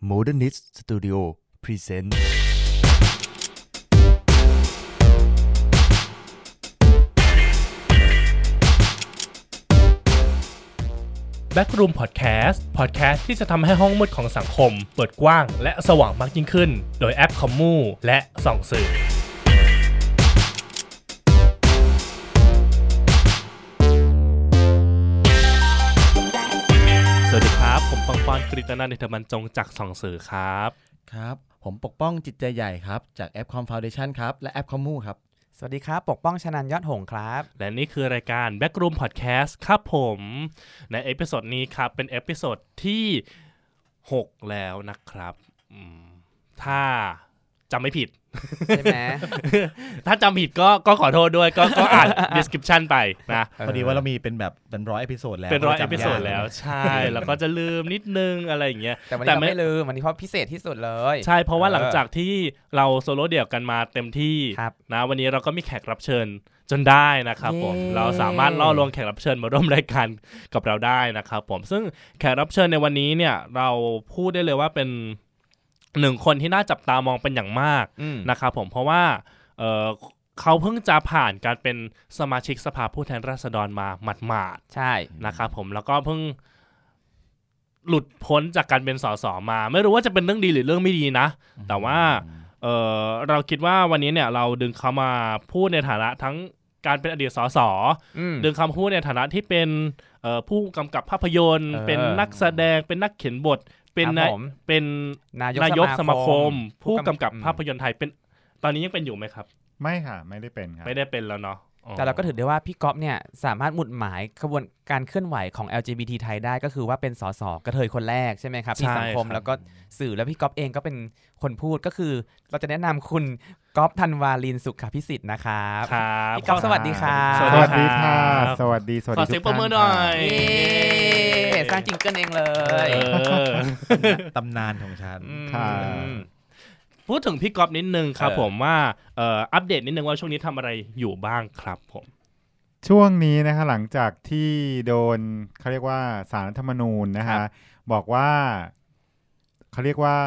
Modernist Studio Present Backroom Podcast พอดแคสต์ที่จะทำให้ห้องมืดของสังคม เปิดกว้างและสว่างมากยิ่งขึ้น โดยแอปคอมมูและส่องสื่อ ผมปองปอนกฤตนาเนธมันจงจากส่องสื่อครับ ครับ ผมปกป้องจิตใจใหญ่ครับ จากแอปคอมฟาวเดชันครับ และแอปคอมมูครับ สวัสดีครับ ปกป้องชนันยอดหงส์ครับ และนี่คือรายการ Backroom Podcast ครับผม ในเอพิโซดนี้ครับ เป็นเอพิโซดที่ 6 แล้วนะครับอืมถ้า จำไม่ผิดใช่ไหมถ้าจำผิดก็ก็ขอโทษด้วย ก็ก็อ่าน description ไปนะพอดีว่าเรามีเป็นแบบเป็นร้อยเอพิโซดแล้วเป็นร้อยเอจำพิโซดยากแล้วใช่ แล้วก็จะลืมนิดนึงอะไรอย่างเงี้ยแต่วันแต่นี้เราไม่ไม่ลืมวันนี้เพราะพิเศษที่สุดเลย ใช่เพราะว่าเออหลังจากที่เราโซโล่เดี่ยวกันมาเต็มที่ครับนะวันนี้เราก็มีแขกรับเชิญจนได้นะครับผมเย้เราสามารถล่อลวงแขกรับเชิญมาร่วมรายการกับเราได้นะครับผมซึ่งแขกรับเชิญในวันนี้เนี่ยเราพูดได้เลยว่าเป็น หนึ่งคนที่น่าจับตามองเป็นอย่างมากอืมนะครับผมเพราะว่าเออเขาเพิ่งจะผ่านการเป็นสมาชิกสภาผู้แทนราษฎรมาหมาดๆใช่นะครับผมแล้วก็เพิ่งหลุดพ้นจากการเป็นสสมา ไม่รู้ว่าจะเป็นเรื่องดีหรือเรื่องไม่ดีนะ แต่ว่าเออเราคิดว่าวันนี้เนี่ยเราดึงเขามาพูดในฐานะทั้งการเป็นอดีตสสอืมดึงคำพูดในฐานะที่เป็นเอ่อผู้กำกับภาพยนตร์เออเป็นนักแสดงเป็นนักเขียนบท เป็นครับนายผมเป็นนายกนายกสมาคม ผู้ผู้กำกับอืมภาพยนตร์ไทยเป็น ตอนนี้ยังเป็นอยู่ไหมครับ ไม่ค่ะ ไม่ได้เป็นครับไม่ได้เป็นแล้วเนาะอ๋อแต่เราก็ถือได้ว่าพี่ก๊อฟเนี่ยสามารถหมุดหมายขบวนการเคลื่อนไหวของ LGBT ไทยได้ก็คือว่าเป็นสสกระเทยคนแรกใช่ไหมครับที่สังคมแล้วก็สื่อแล้วพี่ก๊อฟเองก็เป็นคนพูดก็คือ เราจะแนะนำคุณก๊อฟธันวาลินสุขพิสิทธิ์นะครับครับพี่ก๊อฟสวัสดีครับสสวัวัสสดีดีครัค่ะบสวัสดีสวัสขอดีเสียงปรทุบกมือท่านหน่อยเย้ สร้างจิงเกิลเองเลยเออตำนานของฉันอืมค่ะพูดถึงพี่ก๊อฟนิดนึงครับเออผมว่าเอ่ออัปเดตนิดนึงว่าช่วงนี้ทำอะไรอยู่บ้างครับผม ช่วงนี้นะคะหลังจากที่โดนเขาเรียกว่าสารรัฐธรรมนูญนะครัคะบบอกว่าเขาเรียกว่า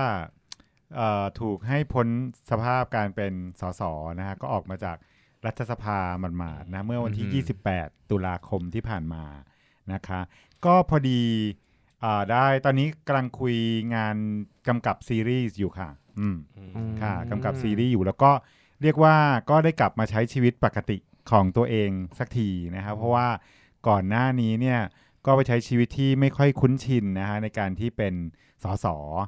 เอ่อถูกให้พ้นสภาพการเป็นสสนะฮะก็ออกมาจากรัฐสภาหมาดๆนะเมื่อวันที่ 28 ตุลาคมที่ผ่านมานะคะ ก็พอดีอ่าได้ตอนนี้กำลังคุยงานกำกับซีรีส์อยู่ค่ะ อืมค่ะกำกับซีรีส์อยู่แล้วก็เรียกว่าก็ได้กลับมาใช้ชีวิตปกติของตัวเองสักทีนะครับ เพราะว่าก่อนหน้านี้เนี่ยก็ไปใช้ชีวิตที่ไม่ค่อยคุ้นชินนะฮะในการที่เป็นสส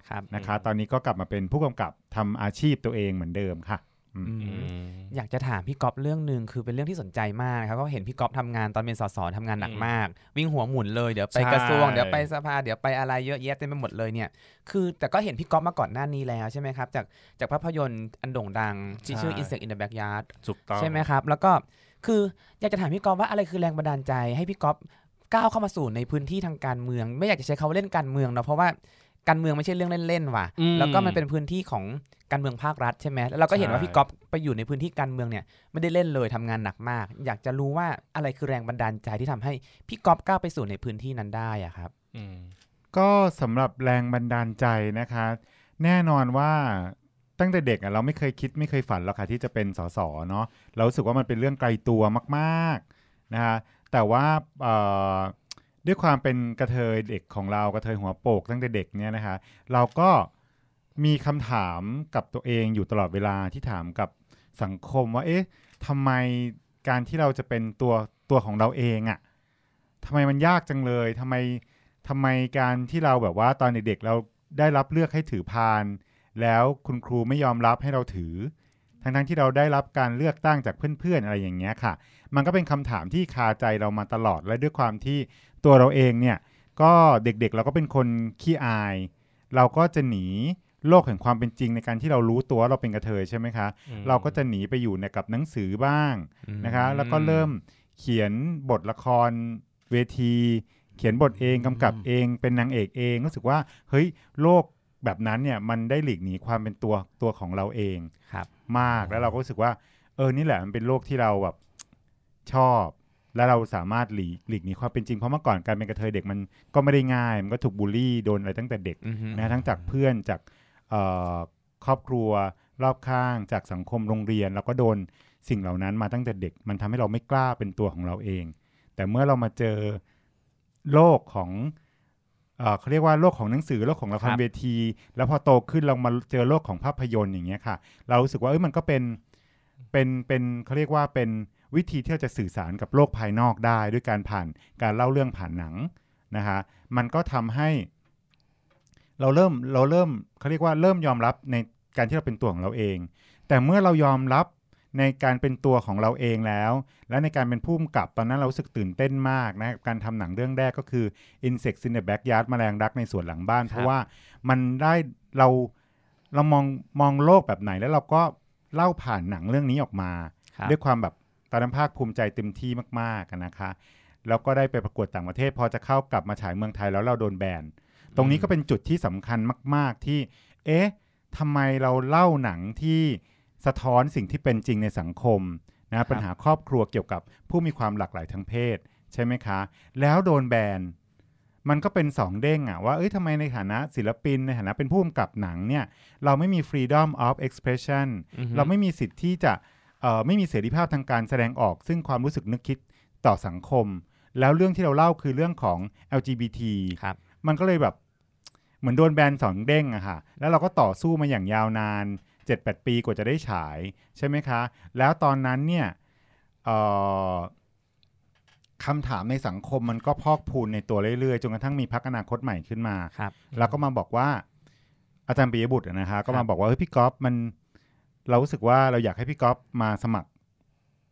ครับนะคะ ตอนนี้ก็กลับมาเป็นผู้กำกับทำอาชีพตัวเองเหมือนเดิมค่ะ อืมอืมอยากจะถามพี่ก๊อฟเรื่องหนึ่งคือเป็นเรื่องที่สนใจมากนะครับก็เห็นพี่ก๊อฟทำงานตอนเป็นสสทำงานหนักมาก วิ่งหัวหมุนเลยเดี๋ยวไปใช่กระทรวงเดี๋ยวไปสภาเดี๋ยวไปอะไรเยอะแยะเต็มไปหมดเลยเนี่ยคือแต่ก็เห็นพี่ก๊อฟมาก่อนหน้านี้แล้วใช่ไหมครับจากจากภาพยนตร์อันโด่งดังที่ชื่อ Insect in the Backyard ถูกต้องใช่ไหมครับ แล้วก็คืออยากจะถามพี่ก๊อฟว่าอะไรคือแรงบันดาลใจให้พี่ก๊อฟก้าวเข้ามาสู่ในพื้นที่ทางการเมือง ไม่อยากจะใช้คำว่าเล่นการเมืองเนอะเพราะว่า การเมืองไม่ใช่เรื่องเล่นๆว่ะอืมแล้วก็มันเป็นพื้นที่ของการเมืองภาครัฐใช่ไหมแล้วเราก็เห็นว่าใช่พี่ก๊อฟไปอยู่ในพื้นที่การเมืองเนี่ยไม่ได้เล่นเลยทำงานหนักมาก อยากจะรู้ว่าอะไรคือแรงบันดาลใจที่ทำให้พี่ก๊อฟก้าวไปสู่ในพื้นที่นั้นได้อะครับอืมก็สำหรับแรงบันดาลใจนะคะ แน่นอนว่าตั้งแต่เด็กอะเราไม่เคยคิดไม่เคยฝันหรอกค่ะที่จะเป็นสสเนาะเรารู้สึกว่ามันเป็นเรื่องไกลตัวมาก ๆนะคะแต่ว่าเอ่อ ด้วยความเป็นกระเทยเด็กของเรากระเทยหัวโปกตั้งแต่เด็กเนี่ยนะคะ เราก็มีคำถามกับตัวเองอยู่ตลอดเวลาที่ถามกับสังคมว่า เอ๊ะทำไมการที่เราจะเป็นตัวตัวของเราเองอะทำไมมันยากจังเลยทำไมทำไมการที่เราแบบว่าตอนเด็กๆเราได้รับเลือกให้ถือพาน แล้วคุณครูไม่ยอมรับให้เราถือ ทั้งๆที่เราได้รับการเลือกตั้งจากเพื่อนๆอะไรอย่างเงี้ยค่ะ มันก็เป็นคำถามที่คาใจเรามาตลอดและด้วยความที่ตัวเราเองเนี่ยก็เด็กๆเราก็เป็นคนขี้อาย เราก็จะหนีโลกแห่งความเป็นจริงในการที่เรารู้ตัวว่าเราเป็นกระเทยใช่ไหมคะอืมเราก็จะหนีไปอยู่ในกับหนังสือบ้างนะคะ แล้วก็เริ่มเขียนบทละครเวที เขียนบทเองกำกับเองเป็นนางเอกเองรู้สึกว่าเฮ้ยโลกแบบนั้นเนี่ยมันได้หลีกหนีความเป็นตัวตัวของเราเองครับ มากแล้วเราก็รู้สึกว่า เออนี่แหละมันเป็นโลกที่เราแบบชอบ และเราสามารถหลีกหลีกหนีความเป็นจริงเพราะเมื่อก่อนการเป็นกระเทยเด็กมันก็ไม่ได้ง่าย มันก็ถูกบูลลี่โดนอะไรตั้งแต่เด็กอือฮึนะทั้งจากเพื่อนจากเอ่อครอบครัวรอบข้างจากสังคมโรงเรียนแล้วก็โดนสิ่งเหล่านั้นมาตั้งแต่เด็ก มันทำให้เราไม่กล้าเป็นตัวของเราเอง แต่เมื่อเรามาเจอโลกของ เอ่อเขาเรียกว่าโลกของหนังสือโลกของละคครรับเวที แล้วพอโตขึ้นเรามาเจอโลกของภาพยนตร์อย่างเงี้ยค่ะ เรารู้สึกว่าเอ้ยมันก็เป็นเป็นเป็นเขาเรียกว่าเป็นวิธีที่เราจะสื่อสารกับโลกภายนอกได้ด้วยการผ่านการเล่าเรื่องผ่านหนังนะคะมันก็ทำให้ เราเริ่มเราเริ่มเขาเรียกว่าเริ่มยอมรับในการที่เราเป็นตัวของเราเอง แต่เมื่อเรายอมรับ ในการเป็นตัวของเราเองแล้ว และในการเป็นผู้กำกับตอนนั้นเรารู้สึกตื่นเต้นมากนะการทำหนังเรื่องแรกก็คือ Insects in the Backyard แมลงรักในสวนหลังบ้าน เพราะว่ามันได้เราเรามองมองโลกแบบไหนแล้วเราก็เล่าผ่านหนังเรื่องนี้ออกมาครับด้วยความแบบตอนนั้นภาคภูมิใจเต็มที่มากๆอะนะคะแล้วก็ได้ไปประกวดต่างประเทศ พอจะเข้ากลับมาฉายเมืองไทยแล้วเราโดนแบนตรงนี้ก็เป็นจุดที่สำคัญมาก ๆ ที่ เอ๊ะทำไมเราเล่าหนังที่ สะท้อนสิ่งที่เป็นจริงในสังคมนะปัญหาครอบครัวเกี่ยวกับผู้มีความหลากหลายทางเพศ ใช่ไหมคะ แล้วโดนแบนมันก็เป็นสองเด้งอะว่าเอ้ยทำไมในฐานะศิลปิน ในฐานะเป็นผู้กำกับหนังเนี่ย เราไม่มี freedom of expression อือฮึเราไม่มีสิทธิ์ที่จะเอ่อไม่มีเสรีภาพทางการแสดงออก ซึ่งความรู้สึกนึกคิดต่อสังคม แล้วเรื่องที่เราเล่าคือเรื่องของ LGBT ครับมันก็เลยแบบเหมือนโดนแบนสองเด้งอะค่ะ แล้วเราก็ต่อสู้มาอย่างยาวนาน 7-8 ปีกว่าจะได้ฉายใช่ไหมคะ แล้วตอนนั้นเนี่ยเอ่อคำถามในสังคมมันก็พอกพูนในตัวเรื่อยๆ จนกระทั่งมีพักอนาคตใหม่ขึ้นมาครับแล้วก็มาบอกว่าอาจารย์ปิยบุตรอะนะคะก็ครัมาบบอกว่าเฮ้ยพี่ก๊อฟมันเรารู้สึกว่าเราอยากให้พี่ก๊อฟมาสมัคร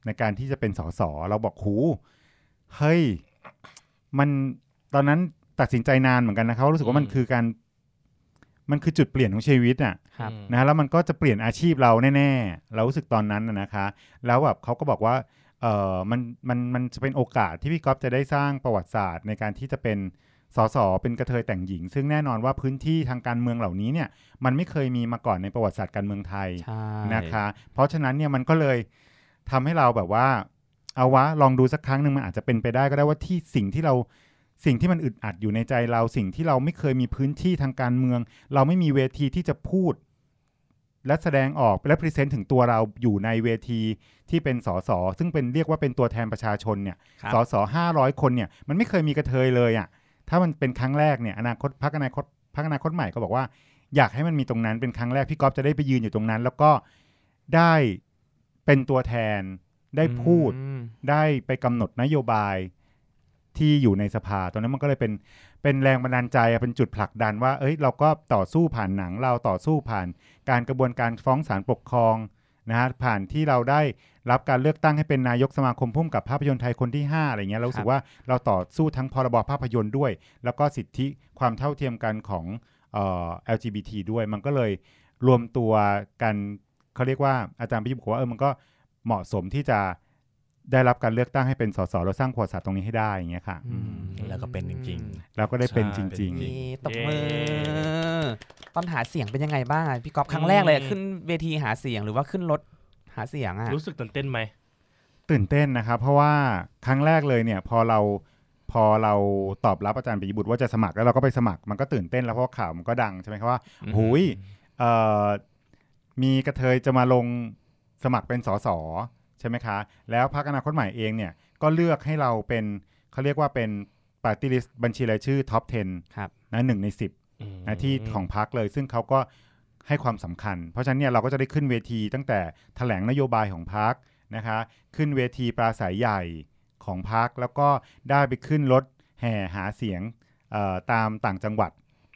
ในการที่จะเป็นสสเราบอกหูเฮ้ย มันตอนนั้นตัดสินใจนานเหมือนกันนะครับรู้สึกว่ามันอืมคือการ มันคือจุดเปลี่ยนของชีวิตอะครับนะแล้วมันก็จะเปลี่ยนอาชีพเราแน่ๆ เรารู้สึกตอนนั้นน่ะนะคะ แล้วแบบเขาก็บอกว่าเออมันมันมันจะเป็นโอกาสที่พี่ก๊อฟจะได้สร้างประวัติศาสตร์ ในการที่จะเป็นสสเป็นกระเทยแต่งหญิง ซึ่งแน่นอนว่าพื้นที่ทางการเมืองเหล่านี้เนี่ยมันไม่เคยมีมาก่อนในประวัติศาสตร์การเมืองไทยใช่นะคะ เพราะฉะนั้นเนี่ยมันก็เลยทำให้เราแบบว่าเอาวะลองดูสักครั้งหนึ่งมันอาจจะเป็นไปได้ก็ได้ว่าที่สิ่งที่เรา สิ่งที่มันอึดอัดอยู่ในใจเราสิ่งที่เราไม่เคยมีพื้นที่ทางการเมือง เราไม่มีเวทีที่จะพูด และแสดงออกและพรีเซนต์ถึงตัวเราอยู่ในเวทีที่เป็นสสซึ่งเป็นเรียกว่าเป็นตัวแทนประชาชนเนี่ยครับสสห้าร้อยคนเนี่ยมันไม่เคยมีกระเทยเลยอะ่ะถ้ามันเป็นครั้งแรกเนี่ยอนาคตพักอนาคตพักอนาคตใหม่ก็บอกว่า อยากให้มันมีตรงนั้นเป็นครั้งแรกพี่ก๊อฟจะได้ไปยืนอยู่ตรงนั้น แล้วก็ได้เป็นตัวแทนได้พูดอืมได้ไปกำหนดนโยบาย ที่อยู่ในสภาตอนนั้นมันก็เลยเป็นเป็นแรงบันดาลใจเป็นจุดผลักดันว่า เอ้ยเราก็ต่อสู้ผ่านหนังเราต่อสู้ผ่าน การกระบวนการฟ้องศาลปกครองนะฮะผ่านที่เราได้รับการเลือกตั้งให้เป็นนายกสมาคมพุ่มกับภาพยนตร์ไทยคนที่ 5 อะไรเงี้ยเราสึกว่าเราต่อสู้ทั้งพรบภาพยนตร์ด้วย แล้วก็สิทธิความเท่าเทียมกันของเอ่อ LGBT ด้วย มันก็เลยรวมตัวกันเขาเรียกว่าอาจารย์พิยุบอกว่าเออมันก็เหมาะสมที่จะ ได้รับการเลือกตั้งให้เป็นสสเราสร้างประวัติศาสตร์ตรงนี้ให้ได้อย่างเงี้ยค่ะอืมแล้วก็เป็นจริงเราก็ได้เป็นจใช่ริงเป็นจริงนี่ตบมือเย้ตอนหาเสียงเป็นยังไงบ้างอะพี่ก๊อฟครั้งแรกเลยอะขึ้นเวทีหาเสียงหรือว่าขึ้นรถหาเสียงอะรู้สึกตื่นเต้นไหมๆตื่นเต้นนะครับ เพราะว่าครั้งแรกเลยเนี่ย พอเราพอเราตอบรับอาจารย์ปิยบุตรว่าจะสมัครแล้วเราก็ไปสมัครมันก็ตื่นเต้นแล้วเพราะว่าข่าวมันก็ดังใช่ไหมครับว่าอืมหุยเอ่อมีกระเทยจะมาลงสมัครเป็นสส ใช่ไหมคะ แล้วพรรคอนาคตใหม่เองเนี่ยก็เลือกให้เราเป็นเขาเรียกว่าเป็นปาร์ตี้ลิสต์บัญชีรายชื่อ top 10ครับนะหนึ่งในสิบอืมนะที่ของพรรคเลย ซึ่งเขาก็ให้ความสำคัญ เพราะฉะนั้นเนี่ยเราก็จะได้ขึ้นเวทีตั้งแต่แถลงนโยบายของพรรคนะคะ ขึ้นเวทีปราศรัยใหญ่ของพรรคแล้วก็ได้ไปขึ้นรถแห่หาเสียงเอ่อตามต่างจังหวัด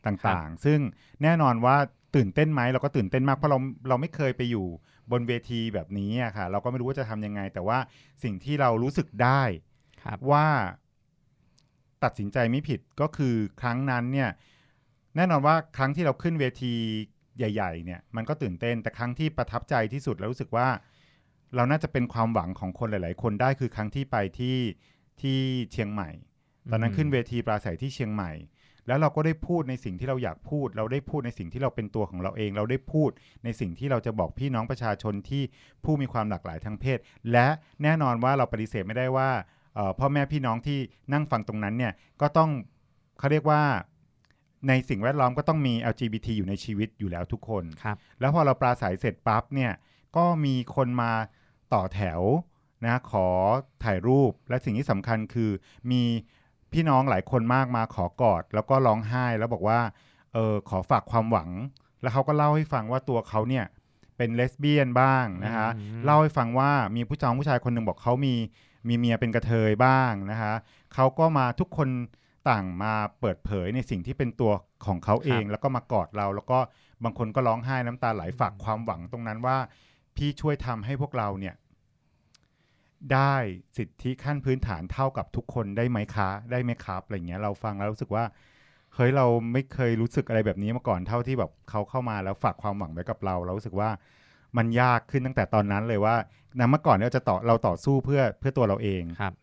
ต่างๆ ซึ่งแน่นอนว่าตื่นเต้นไหมเราก็ตื่นเต้นมากเพราะเราเราไม่เคยไปอยู่ บนเวทีแบบนี้อะค่ะ เราก็ไม่รู้ว่าจะทำยังไง แต่ว่าสิ่งที่เรารู้สึกได้ครับว่าตัดสินใจไม่ผิดก็คือครั้งนั้นเนี่ย แน่นอนว่าครั้งที่เราขึ้นเวทีใหญ่ ๆ เนี่ย มันก็ตื่นเต้นแต่ครั้งที่ประทับใจที่สุดแล้วรู้สึกว่า เราน่าจะเป็นความหวังของคนหลาย ๆ คนได้คือครั้งที่ไปที่ที่เชียงใหม่ ตอนนั้นขึ้นเวทีปราศัยที่เชียงใหม่ แล้วเราก็ได้พูดในสิ่งที่เราอยากพูด เราได้พูดในสิ่งที่เราเป็นตัวของเราเอง เราได้พูดในสิ่งที่เราจะบอกพี่น้องประชาชนที่ผู้มีความหลากหลายทางเพศ และแน่นอนว่าเราปฏิเสธไม่ได้ว่าเอ่อพ่อแม่พี่น้องที่นั่งฟังตรงนั้นเนี่ยก็ต้องเขาเรียกว่าในสิ่งแวดล้อมก็ต้องมี LGBT อยู่ในชีวิตอยู่แล้วทุกคนครับแล้วพอเราปราศัยเสร็จปั๊บเนี่ยก็มีคนมาต่อแถวนะขอถ่ายรูปและสิ่งที่สำคัญคือมี พี่น้องหลายคนมากมาขอกอด แล้วก็ร้องไห้แล้วบอกว่าเออขอฝากความหวัง แล้วเขาก็เล่าให้ฟังว่าตัวเขาเนี่ยเป็นเลสเบี้ยนบ้างนะฮะอืมเล่าให้ฟังว่ามีผู้ชายผู้ชายคนหนึ่งบอกเขามีมีเมียเป็นกระเทยบ้างนะคะเขาก็มาทุกคนต่างมาเปิดเผยในสิ่งที่เป็นตัวของเขาเอง แล้วก็มากอดเรา แล้วก็บางคนก็ร้องไห้น้ำตาไหลฝากความหวังตรงนั้นว่า พี่ช่วยทำให้พวกเราเนี่ย ได้สิทธิขั้นพื้นฐานเท่ากับทุกคนได้ไหมคะได้ไหมครับอะไรเงี้ยเราฟังแล้วรู้สึกว่าเฮ้ยเราไม่เคยรู้สึกอะไรแบบนี้มาก่อนเท่าที่แบบเขาเข้ามาแล้วฝากความหวังไว้กับเรา เรารู้สึกว่ามันยากขึ้นตั้งแต่ตอนนั้นเลยว่านะเมื่อก่อนเนี่ยเราจะต่อเราต่อสู้เพื่อเพื่อตัวเราเองครับ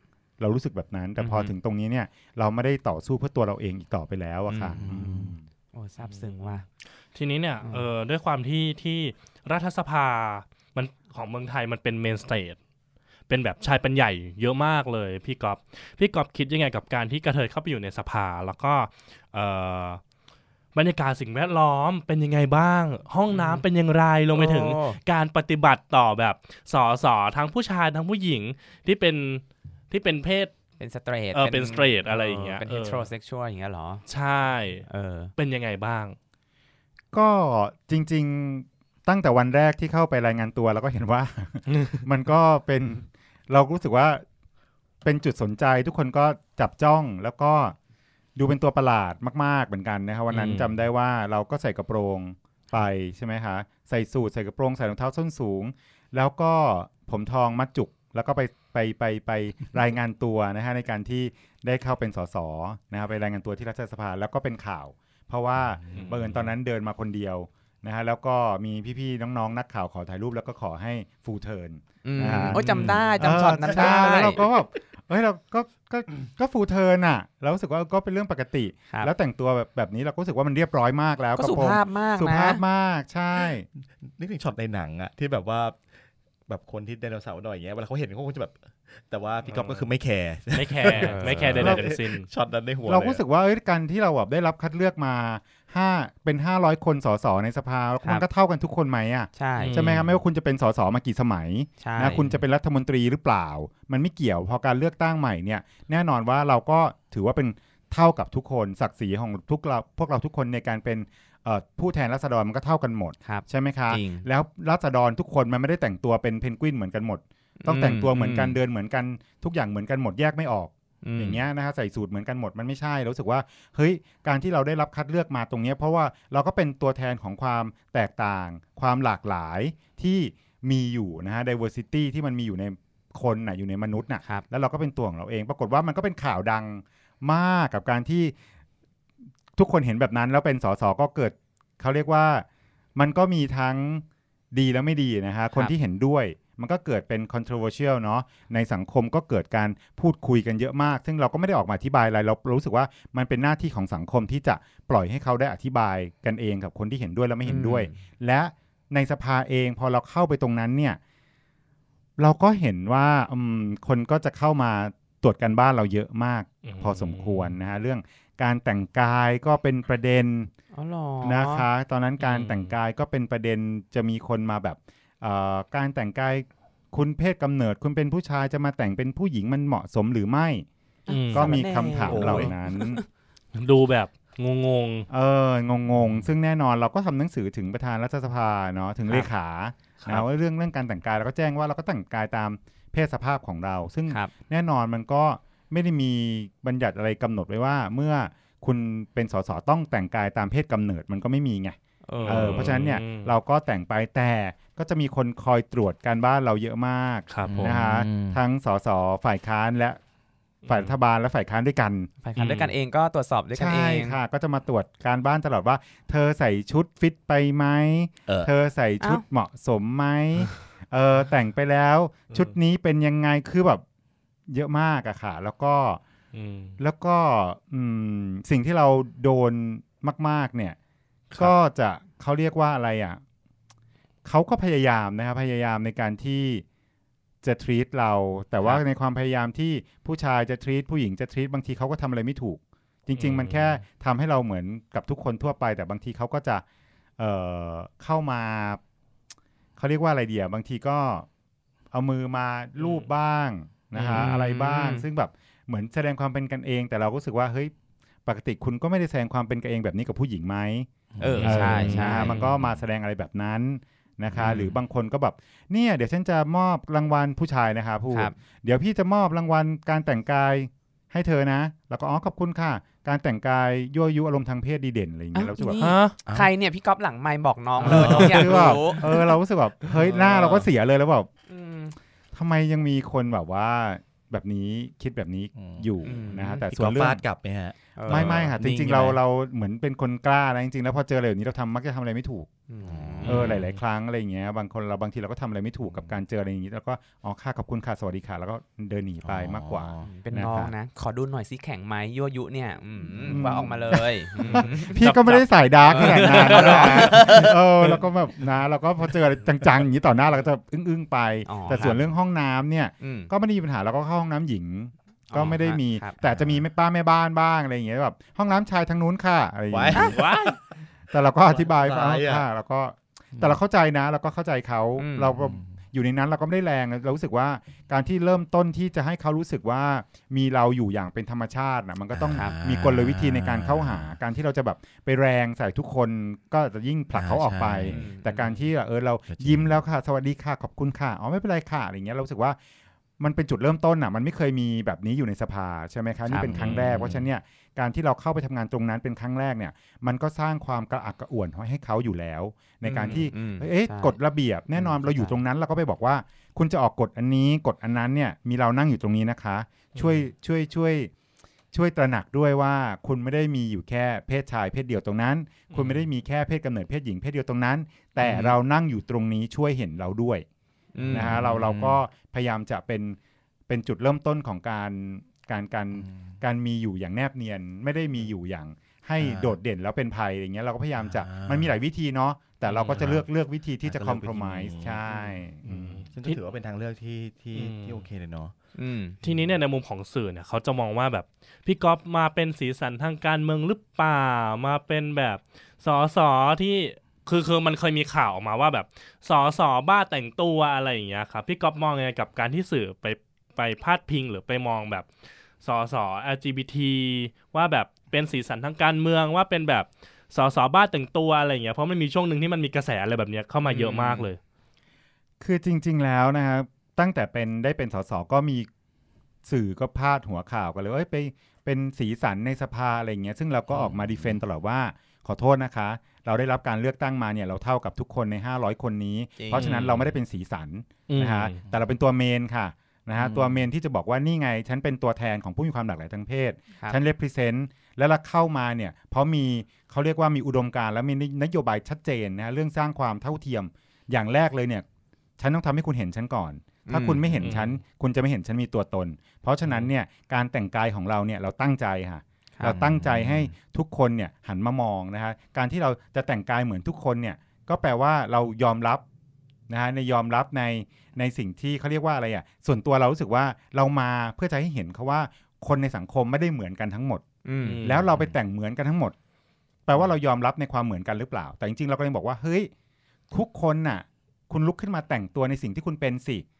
เรารู้สึกแบบนั้น แต่พออือฮึถึงตรงนี้เนี่ย เราไม่ได้ต่อสู้เพื่อตัวเราเองอีกต่อไปแล้วอะค่ะอืมอืมโอ้ซาบซึ้งว่ะทีนี้เนี่ยอืมเออด้วยความที่ที่รัฐสภามันของเมืองไทยมันเป็น men straight เป็นแบบชายเป็นใหญ่เยอะมากเลยพี่กอล์ฟพี่กอล์ฟคิดยังไงกับการที่กระเทยเข้าไปอยู่ในสภา แล้วก็เออบรรยากาศสิ่งแวดล้อมเป็นยังไงบ้าง ห้องน้ำเป็นอย่างไรลงไปถึงโอ้การปฏิบัติต่อแบบสอสอทั้งผู้ชายทั้งผู้หญิงที่เป็นที่เป็นเพศเป็น straight เออเป็น straight อะไรอย่างเงี้ยเป็นเออ heterosexual อย่างเงี้ยเหรอ ใช่เออเป็นยังไงบ้าง ก็จริง ๆตั้งแต่วันแรกที่เข้าไปรายงานตัวเราก็เห็นว่า มันก็เป็น เรารู้สึกว่าเป็นจุดสนใจทุกคนก็จับจ้องแล้วก็ดูเป็นตัวประหลาดมาก ๆ เหมือนกันนะครับวันนั้นอืมจำได้ว่าเราก็ใส่กระโปรงไปใช่ไหมคะใส่สูทใส่กระโปรงใส่รองเท้าส้นสูง แล้วก็ผมทองมัดจุกแล้วก็ไปไปไปไปรายงานตัวนะฮะในการที่ได้เข้าเป็นสสนะครับไปรายงานตัวที่รัฐสภาแล้วก็เป็นข่าว เพราะว่าบังเอิญตอนนั้นเดินมาคนเดียว นะฮะแล้วก็มีพี่ๆน้องๆนักข่าวขอถ่ายรูปแล้วก็ขอให้ full turn อืมอ่าโอ้ยจำได้จำช็อตนั้นได้เออใช่แล้วเราก็แบบเฮ้ยเราก็ก็ก็ full turn อะเรารู้สึกว่าก็เป็นเรื่องปกติครับแล้วแต่งตัวแบบแบบนี้เราก็รู้สึกว่ามันเรียบร้อยมากแล้วก็สุระโปรงภาพมากสุนะภาพมากใช่นึกถึงช็อตในหนังอะที่แบบว่าแบบคนที่ไดโนเสาร์หน่อยอย่างเงี้ยเวลาเขาเห็นเขาคงจะแบบแต่ว่าพี่กอล์ฟก็คือไม่แคร์ไม่แคร์ไม่แคร์ใดๆทั้งสิ้นช็อตนั้นในหัวเราลยอะรู้สึกว่าเอ้ยการที่เราแบบได้รับคัดเลือกมา ห้าเป็นห้าร้อยคนสสในสภาครับมันก็เท่ากันทุกคนไหมอะใช่ใช่ไหมครับไม่ว่าคุณจะเป็นสสมากี่สมัยใช่นะคุณจะเป็นรัฐมนตรีหรือเปล่า มันไม่เกี่ยวพอการเลือกตั้งใหม่เนี่ย แน่นอนว่าเราก็ถือว่าเป็นเท่ากับทุกคนศักดิ์ศรีของทุกเราพวกเราทุกคนในการเป็นเอ่อผู้แทนราษฎรมันก็เท่ากันหมดครับใช่ไหมคะจริงแล้วราษฎรทุกคนมันไม่ได้แต่งตัวเป็นเพนกวินเหมือนกันหมด ต้องแต่งตัวเหมือนกันอืมเดินเหมือนกันทุกอย่างเหมือนกันหมดแยกไม่ออกม อย่างเงี้ยนะฮะใส่สูตรเหมือนกันหมดมันไม่ใช่เรารู้สึกว่าเฮ้ยการที่เราได้รับคัดเลือกมาตรงเนี้ยเพราะว่าเราก็เป็นตัวแทนของความแตกต่าง ความหลากหลายที่มีอยู่นะฮะ diversity ที่มันมีอยู่ในคนน่ะอยู่ในมนุษย์น่ะครับแล้วเราก็เป็นตัวของเราเอง ปรากฏว่ามันก็เป็นข่าวดังมากกับการที่ทุกคนเห็นแบบนั้น แล้วเป็นสสก็เกิดเขาเรียกว่ามันก็มีทั้งดีและไม่ดีนะฮะคนที่เห็นด้วย มันก็เกิดเป็น controversial เนาะในสังคมก็เกิดการพูดคุยกันเยอะมาก ซึ่งเราก็ไม่ได้ออกมาอธิบายอะไรเราเรารู้สึกว่ามันเป็นหน้าที่ของสังคมที่จะปล่อยให้เขาได้อธิบายกันเองกับคนที่เห็นด้วยและไม่เห็นด้วย และในสภาเองพอเราเข้าไปตรงนั้นเนี่ยเราก็เห็นว่าอืมคนก็จะเข้ามาตรวจกันบ้านเราเยอะมากอืมพอสมควรนะฮะเรื่องการแต่งกายก็เป็นประเด็นอ๋อเหรอนะคะ ตอนนั้นการอืมแต่งกายก็เป็นประเด็นจะมีคนมาแบบเอ่อ การแต่งกายคุณเพศกำเนิด คุณเป็นผู้ชายจะมาแต่งเป็นผู้หญิงมันเหมาะสมหรือไม่อืมก็มีคำถามโอ้ยเหล่านั้น ดูแบบงงเอองงงๆซึ่งแน่นอนเราก็ทำหนังสือถึงประธานรัฐสภาเนาะถึงเลขาครันะบว่าเรื่องเรื่องการแต่งกายเราก็แจ้งว่าเราก็แต่งกายตามเพศสภาพของเรา ซึ่งครับแน่นอนมันก็ไม่ได้มีบัญญัติอะไรกำหนดไว้ว่า เมื่อคุณเป็นสสต้องแต่งกายตามเพศกำเนิดมันก็ไม่มีไงเออเออเพราะฉะนั้นเนี่ยเราก็แต่งไปแต่ ก็จะมีคนคอยตรวจการบ้านเราเยอะมากๆครับผมนะคะอืมทั้งสสฝ่ายค้านและฝ่ายรัฐบาลและฝ่ายค้านด้วยกัน ฝ่ายค้านด้วยกันเองก็ตรวจสอบด้วยกันเอใช่งค่ะ ก็จะมาตรวจการบ้านตลอดว่า เธอใส่ชุดฟิตไปไหมเออเธอใส่ชุดอ้าวเหมาะสมไหม เออแต่งไปแล้วชุดนี้เป็นยังไง คือแบบเยอะมากอะค่ะ แล้วก็อืมแล้วก็อืมสิ่งที่เราโดนมาก ๆ เนี่ยครับก็จะเขาเรียกว่าอะไรอะ เขาก็พยายามนะครับพยายามในการที่จะ treat เรา แต่ว่าครับในความพยายามที่ผู้ชายจะ treat ผู้หญิงจะ treat บางทีเขาก็ทำอะไรไม่ถูก จริงอืมๆมันแค่ทำให้เราเหมือนกับทุกคนทั่วไป แต่บางทีเขาก็จะเอ่อเข้ามาเขาเรียกว่าอะไรเดียบางทีก็เอามือมาลูบบ้างนะฮะอืมอะไรบ้าง ซึ่งแบบเหมือนแสดงความเป็นกันเอง แต่เราก็รู้สึกว่าเฮ้ยปกติคุณก็ไม่ได้แสดงความเป็นกันเองแบบนี้กับผู้หญิงไหมเออใช่ใช่นะฮะมันก็มาแสดงอะไรแบบนั้น นะคะอืมหรือบางคนก็แบบเนี่ยเดี๋ยวฉันจะมอบรางวัลผู้ชายนะคะพูดครับเดี๋ยวพี่จะมอบรางวัลการแต่งกายให้เธอนะ แล้วก็อ๋อขอบคุณค่ะ การแต่งกาย ยั่วยุอารมณ์ทางเพศดีเด่นอะไรอย่างเงี้ยอ้าวเรารู้สึกแบบนี่ฮะใครเนี่ยพี่ก๊อฟหลังไมค์บอกน้องเลยน้องอยากคือแบบรู้เออเรารู้สึกแบบเฮ้ยหน้าเราก็เสียเลยแล้วแบบอืมทำไมยังมีคนแบบว่าแบบนี้คิดแบบนี้อืมอยู่อืมนะฮะแต่พี่ส่วก็นเรื่อฟางดกลับไหมฮะเออไม่ไม่ค่ะจนิ่งริงใช่ๆเราไหมเราเหมือนเป็นคนกล้านะจริงๆแล้วพอเจออะไรแบบนี้เราทำมักจะทำอะไรไม่ถูกอืมเออหลายๆครั้งอะไรอย่างเงี้ยบางคนเราบางทีเราก็ทำอะไรไม่ถูกกับการเจออะไรอย่างงี้แล้วก็อ๋อค่ะขอบคุณค่ะสวัสดีค่ะแล้วก็เดินหนีไปมากกว่าอ๋อเป็นนะครับน้องนะ ขอดูหน่อยสิแข็งไหมยั่วยุเนี่ยอืมอืมว่าออกมาเลยอืมพี่ก็ไม่ได้สายดาร์กขนาดนั้นนะเออแล้วก็แบบนะเราก็พอเจออะไรจังๆอย่างนี้ต่อหน้าเราก็จะอึ้งๆไปอ๋อแต่ส่วนครับเรื่องห้องน้ำเนี่ยอืมก็ไม่ได้มีปัญหาเราก็เข้าห้องน้ำหญิงอ๋อ ก็ไม่ได้มี ครับ แต่จะมีแม่ป้าแม่บ้านบ้างอะไรอย่างเงี้ยแบบห้องน้ำชายทางนู้นค่ะอะไรอย่างไว้เงี้ยว้ายแต่เราก็อธิบายว่าร้ายอะ ค่ะแล้วก็แต่เราเข้าใจนะเราก็เข้าใจเขาอืม เราก็อยู่ในนั้นเราก็ไม่ได้แรงเรารู้สึกว่าการที่เริ่มต้นที่จะให้เขารู้สึกว่ามีเราอยู่อย่างเป็นธรรมชาตินะมันก็ต้องครับ มีกลวิธีในการเข้าหา การที่เราจะแบบไปแรงใส่ทุกคนก็จะยิ่งผลักเขาออกไปใช่แต่การที่เออเราก็จริง ยิ้มแล้วค่ะ สวัสดีค่ะ ขอบคุณค่ะ อ๋อไม่เป็นไรค่ะอะไรเงี้ยเรารู้สึกว่า มันเป็นจุดเริ่มต้นอะมันไม่เคยมีแบบนี้อยู่ในสภาใช่ไหมครับนี่เป็นครั้งแรกเพราะฉะนั้นเนี่ยการที่เราเข้าไปทำงานตรงนั้นเป็นครั้งแรกเนี่ยมันก็สร้างความกระอักกระอ่วนให้เขาอยู่แล้ว ในการที่อืมเอ๊ะใช่กฎระเบียบแน่นอนอืมเราอยู่ใช่ตรงนั้นเราก็ไปบอกว่า คุณจะออกกฎอันนี้กฎอันนั้นเนี่ยมีเรานั่งอยู่ตรงนี้นะคะ ช่วยช่วยช่วยช่วยตระหนักด้วยว่าคุณไม่ได้มีอยู่แค่เพศชายเพศเดียวตรงนั้น คุณไม่ได้มีแค่เพศกำเนิดเพศหญิงเพศเดียวตรงนั้น แต่อืมเรานั่งอยู่ตรงนี้ช่วยเห็นเราด้วยอืม นะฮะเราเราก็พยายามจะเป็นเป็นจุดเริ่มต้นของการการการการมีอยู่อย่างแนบเนียน ไม่ได้มีอยู่อย่างให้อ่าโดดเด่นแล้วเป็นภัยอย่างเงี้ยเราก็พยายามจะอ่ามัมันมีหลายวิธีเนาะแต่เราก็จะอืมเลือกเลือกวิธีที่จะอ่าคก็อมเลืเพอกลวิธีมไ s นี้ใช่อืมซึ่งก็ถือว่าเป็นทางเลือกที่ที่อืมที่โอเคเลยเนาะอืมทีนี้เนี่ยในมุมของสื่อเนี่ยเขาจะมองว่าแบบพี่ก๊อฟมาเป็นสีสันทางการเมืองหรือเปล่ามาเป็นแบบสอสอที่ คือคือมันเคยมีข่าวออกมาว่าแบบสอสอบ้าแต่งตัวอะไรอย่างเงี้ยครับพี่ก๊อฟมองยังไงกับการที่สื่อไปไปพาดพิงหรือไปมองแบบสอสอ LGBT ว่าแบบเป็นสีสันทางการเมืองว่าเป็นแบบสอสอบ้าแต่งตัวอะไรอย่างเงี้ยเพราะมันมีช่วงหนึ่งที่มันมีกระแสอะไรแบบเนี้ยเข้ามาเยอะมากเลย คือจริง ๆแล้วนะครับตั้งแต่เป็นได้เป็นสสก็มีสื่อก็พาดหัวข่าวกันเลยว่าเอ้ยไปเป็นสีสันในสภาอะไรเงี้ยซึ่งเราก็ออกมาดีเฟนต์ตลอดว่าขอโทษนะคะ เราได้รับการเลือกตั้งมาเนี่ยเราเท่ากับทุกคนใน 500 คนนี้จริงเพราะฉะนั้นเราไม่ได้เป็นสีสันนะฮะอืมแต่เราเป็นตัวเมนค่ะนะฮะอืมตัวเมนที่จะบอกว่านี่ไง ฉันเป็นตัวแทนของผู้มีความหลากหลายทางเพศครับฉัน represent แล้วเราเข้ามาเนี่ยเพราะมีเขาเรียกว่ามีอุดมการณ์และมีนโยบายชัดเจนนะฮะเรื่องสร้างความเท่าเทียมอย่างแรกเลยเนี่ย ฉันต้องทำให้คุณเห็นฉันก่อน ถ้าคุณไม่เห็นฉัน คุณจะไม่เห็นฉันมีตัวตน เพราะฉะนั้นเนี่ยการแต่งกายของเราเนี่ยเราตั้งใจค่ะครับ เราตั้งใจให้ทุกคนเนี่ยหันมามองนะฮะการที่เราจะแต่งกายเหมือนทุกคนเนี่ยก็แปลว่าเรายอมรับนะฮะในยอมรับในในสิ่งที่เขาเรียกว่าอะไรอะส่วนตัวเรารู้สึกว่าเรามาเพื่อจะให้เห็นเขาว่าคนในสังคมไม่ได้เหมือนกันทั้งหมดอืมแล้วเราไปแต่งเหมือนกันทั้งหมด แปลว่าเรายอมรับในความเหมือนกันหรือเปล่า แต่จริงๆเราก็ยังบอกว่าเฮ้ยทุกคนน่ะ คุณลุกขึ้นมาแต่งตัวในสิ่งที่คุณเป็นสิอืม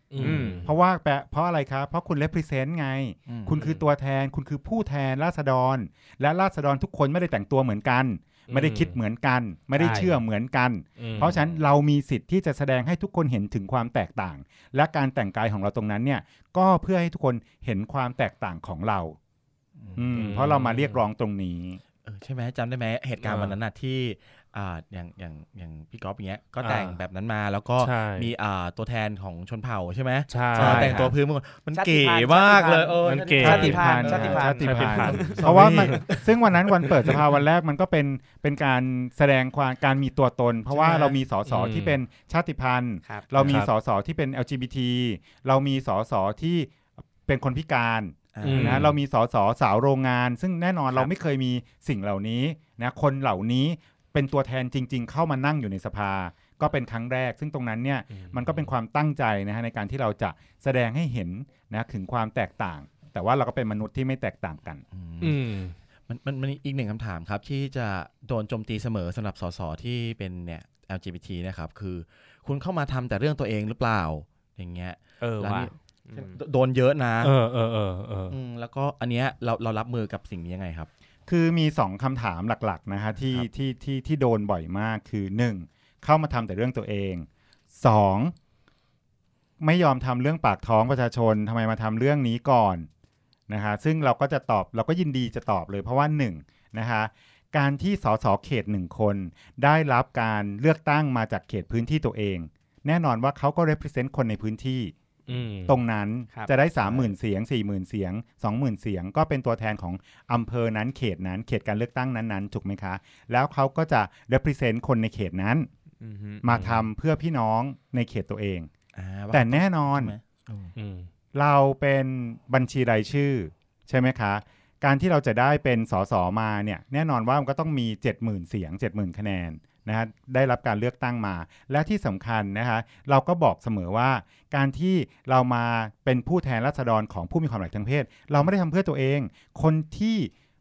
เพราะว่าแปลเพราะอะไรครับ เพราะคุณ represent ไงอืมคุณคือตัวแทน คุณคือผู้แทนราษฎร และราษฎรทุกคนไม่ได้แต่งตัวเหมือนกัน ไม่ได้คิดเหมือนกัน ไม่ได้ใช่เชื่อเหมือนกันอืมเพราะฉะนั้นเรามีสิทธิ์ที่จะแสดงให้ทุกคนเห็นถึงความแตกต่าง และการแต่งกายของเราตรงนั้นเนี่ย ก็เพื่อให้ทุกคนเห็นความแตกต่างของเราอืมเพราะเรามาเรียกร้องตรงนี้เออใช่ไหมจำได้ไหมเหตุการณ์อ่าวันนั้นน่ะที่ อ่าอย่างอย่างอย่างพี่ก๊อฟอย่างเงี้ยก็แต่งอ่าแบบนั้นมาแล้วก็ใช่มีอ่าตัวแทนของชนเผ่าใช่ไหมใช่เออแต่งตัวพื้นเมืองมันชาติเก๋พันธุ์มากเลยชาติพันธุ์เออมันเก๋ชาติพันธุ์ชาติพันธุ์ชาติพันชาติพันธุ์ธุ์เพราะว่ามันซึ่งวันนั้นวันเปิดสภาวันแรกมันก็เป็นเป็นการแสดงความการมีตัวตน เพราะว่าใช่ไหมเรามีสสอืมที่เป็นชาติพันธุ์ครับเรามีครับสสที่เป็น LGBT เรามีสสที่เป็นคนพิการอ่าอืมนะเรามีสสสาวโรงงาน ซึ่งแน่นอนครับเราไม่เคยมีสิ่งเหล่านี้นะคนเหล่านี้ เป็นตัวแทนจริง ๆ เข้ามานั่งอยู่ในสภา ก็เป็นครั้งแรก ซึ่งตรงนั้นเนี่ยมันก็เป็นความตั้งใจนะฮะในการที่เราจะแสดงให้เห็นนะถึงความแตกต่าง แต่ว่าเราก็เป็นมนุษย์ที่ไม่แตกต่างกันอืมมันมันมันอีกหนึ่งคำถามครับ ที่จะโดนโจมตีเสมอสำหรับสสที่เป็นเนี่ย LGBT นะครับ คือคุณเข้ามาทำแต่เรื่องตัวเองหรือเปล่า อย่างเงี้ยเออแล้วว่ะนี่อืมโดนเยอะนะ เออเออเออเออมแล้วก็อันเนี้ยเราเรารับมือกับสิ่งนี้ยังไงครับ คือมีสองคำถามหลักๆนะฮะที่ครับที่ที่ที่โดนบ่อยมากคือหนึ่งเข้ามาทำแต่เรื่องตัวเองสองไม่ยอมทำเรื่องปากท้องประชาชนทำไมมาทำเรื่องนี้ก่อนนะคะ ซึ่งเราก็จะตอบเราก็ยินดีจะตอบเลยเพราะว่าหนึ่งนะคะการที่สสเขตหนึ่งคน ได้รับการเลือกตั้งมาจากเขตพื้นที่ตัวเอง แน่นอนว่าเขาก็ represent คนในพื้นที่อืม ตรงนั้นครับจะได้ 30,000 เสียง 40,000 เสียง 20,000 เสียง ก็เป็นตัวแทนของอำเภอนั้นเขตนั้นเขตการเลือกตั้งนั้นๆถูกไหมคะ แล้วเขาก็จะ represent คนในเขตนั้นอือฮึมาทำเพื่อพี่น้องในเขตตัวเองอ่าว่าแต่แน่นอนใช่ไหมอืมอืมเราเป็นบัญชีรายชื่อ ใช่ไหมคะ การที่เราจะได้เป็นสสมาเนี่ยแน่นอนว่ามันก็ต้องมี 70,000 เสียง 70,000 คะแนน นะฮะได้รับการเลือกตั้งมา และที่สำคัญนะคะเราก็บอกเสมอว่า การที่เรามาเป็นผู้แทนราษฎรของผู้มีความหลากหลายทางเพศ เราไม่ได้ทำเพื่อตัวเอง คนที่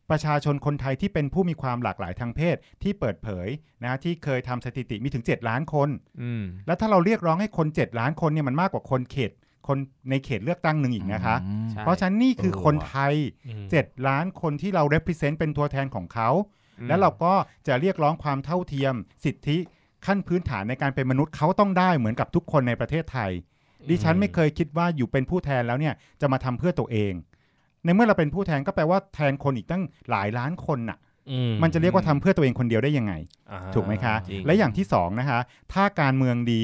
ประชาชนคนไทยที่เป็นผู้มีความหลากหลายทางเพศที่เปิดเผยนะฮะที่เคยทำสถิติมีถึง 7 ล้านคนอืมแล้วถ้าเราเรียกร้องให้คน 7 ล้านคนเนี่ยมันมากกว่าคนเขตคนในเขตเลือกตั้งหนึ่งอีกนะคะอืมใช่เพราะฉะนั้นนี่คือเออคนว่ะไทยอืม7ล้านคนที่เรา represent เป็นตัวแทนของเขาอืม แล้วเราก็จะเรียกร้องความเท่าเทียม สิทธิขั้นพื้นฐานในการเป็นมนุษย์เขาต้องได้เหมือนกับทุกคนในประเทศไทย ดิฉันไม่เคยคิดว่าอยู่เป็นผู้แทนแล้วเนี่ยจะมาทำเพื่อตัวเอง ในเมื่อเราเป็นผู้แทนก็แปลว่าแทนคนอีกตั้งหลายล้านคนน่ะอืมันจะเรียกว่าทำเพื่อตัวเองคนเดียวได้ยังไงอ่าถูกไหมคะจริงและอย่างที่สองนะคะ ถ้าการเมืองดี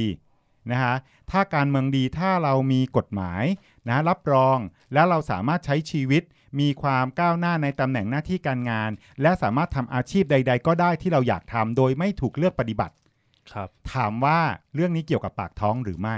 นะคะถ้าการเมืองดีถ้าเรามีกฎหมายนะรับรอง แล้วเราสามารถใช้ชีวิต มีความก้าวหน้าในตำแหน่งหน้าที่การงาน และสามารถทำอาชีพใด ๆ ก็ได้ที่เราอยากทำโดยไม่ถูกเลือกปฏิบัติครับถามว่าเรื่องนี้เกี่ยวกับปากท้องหรือไม่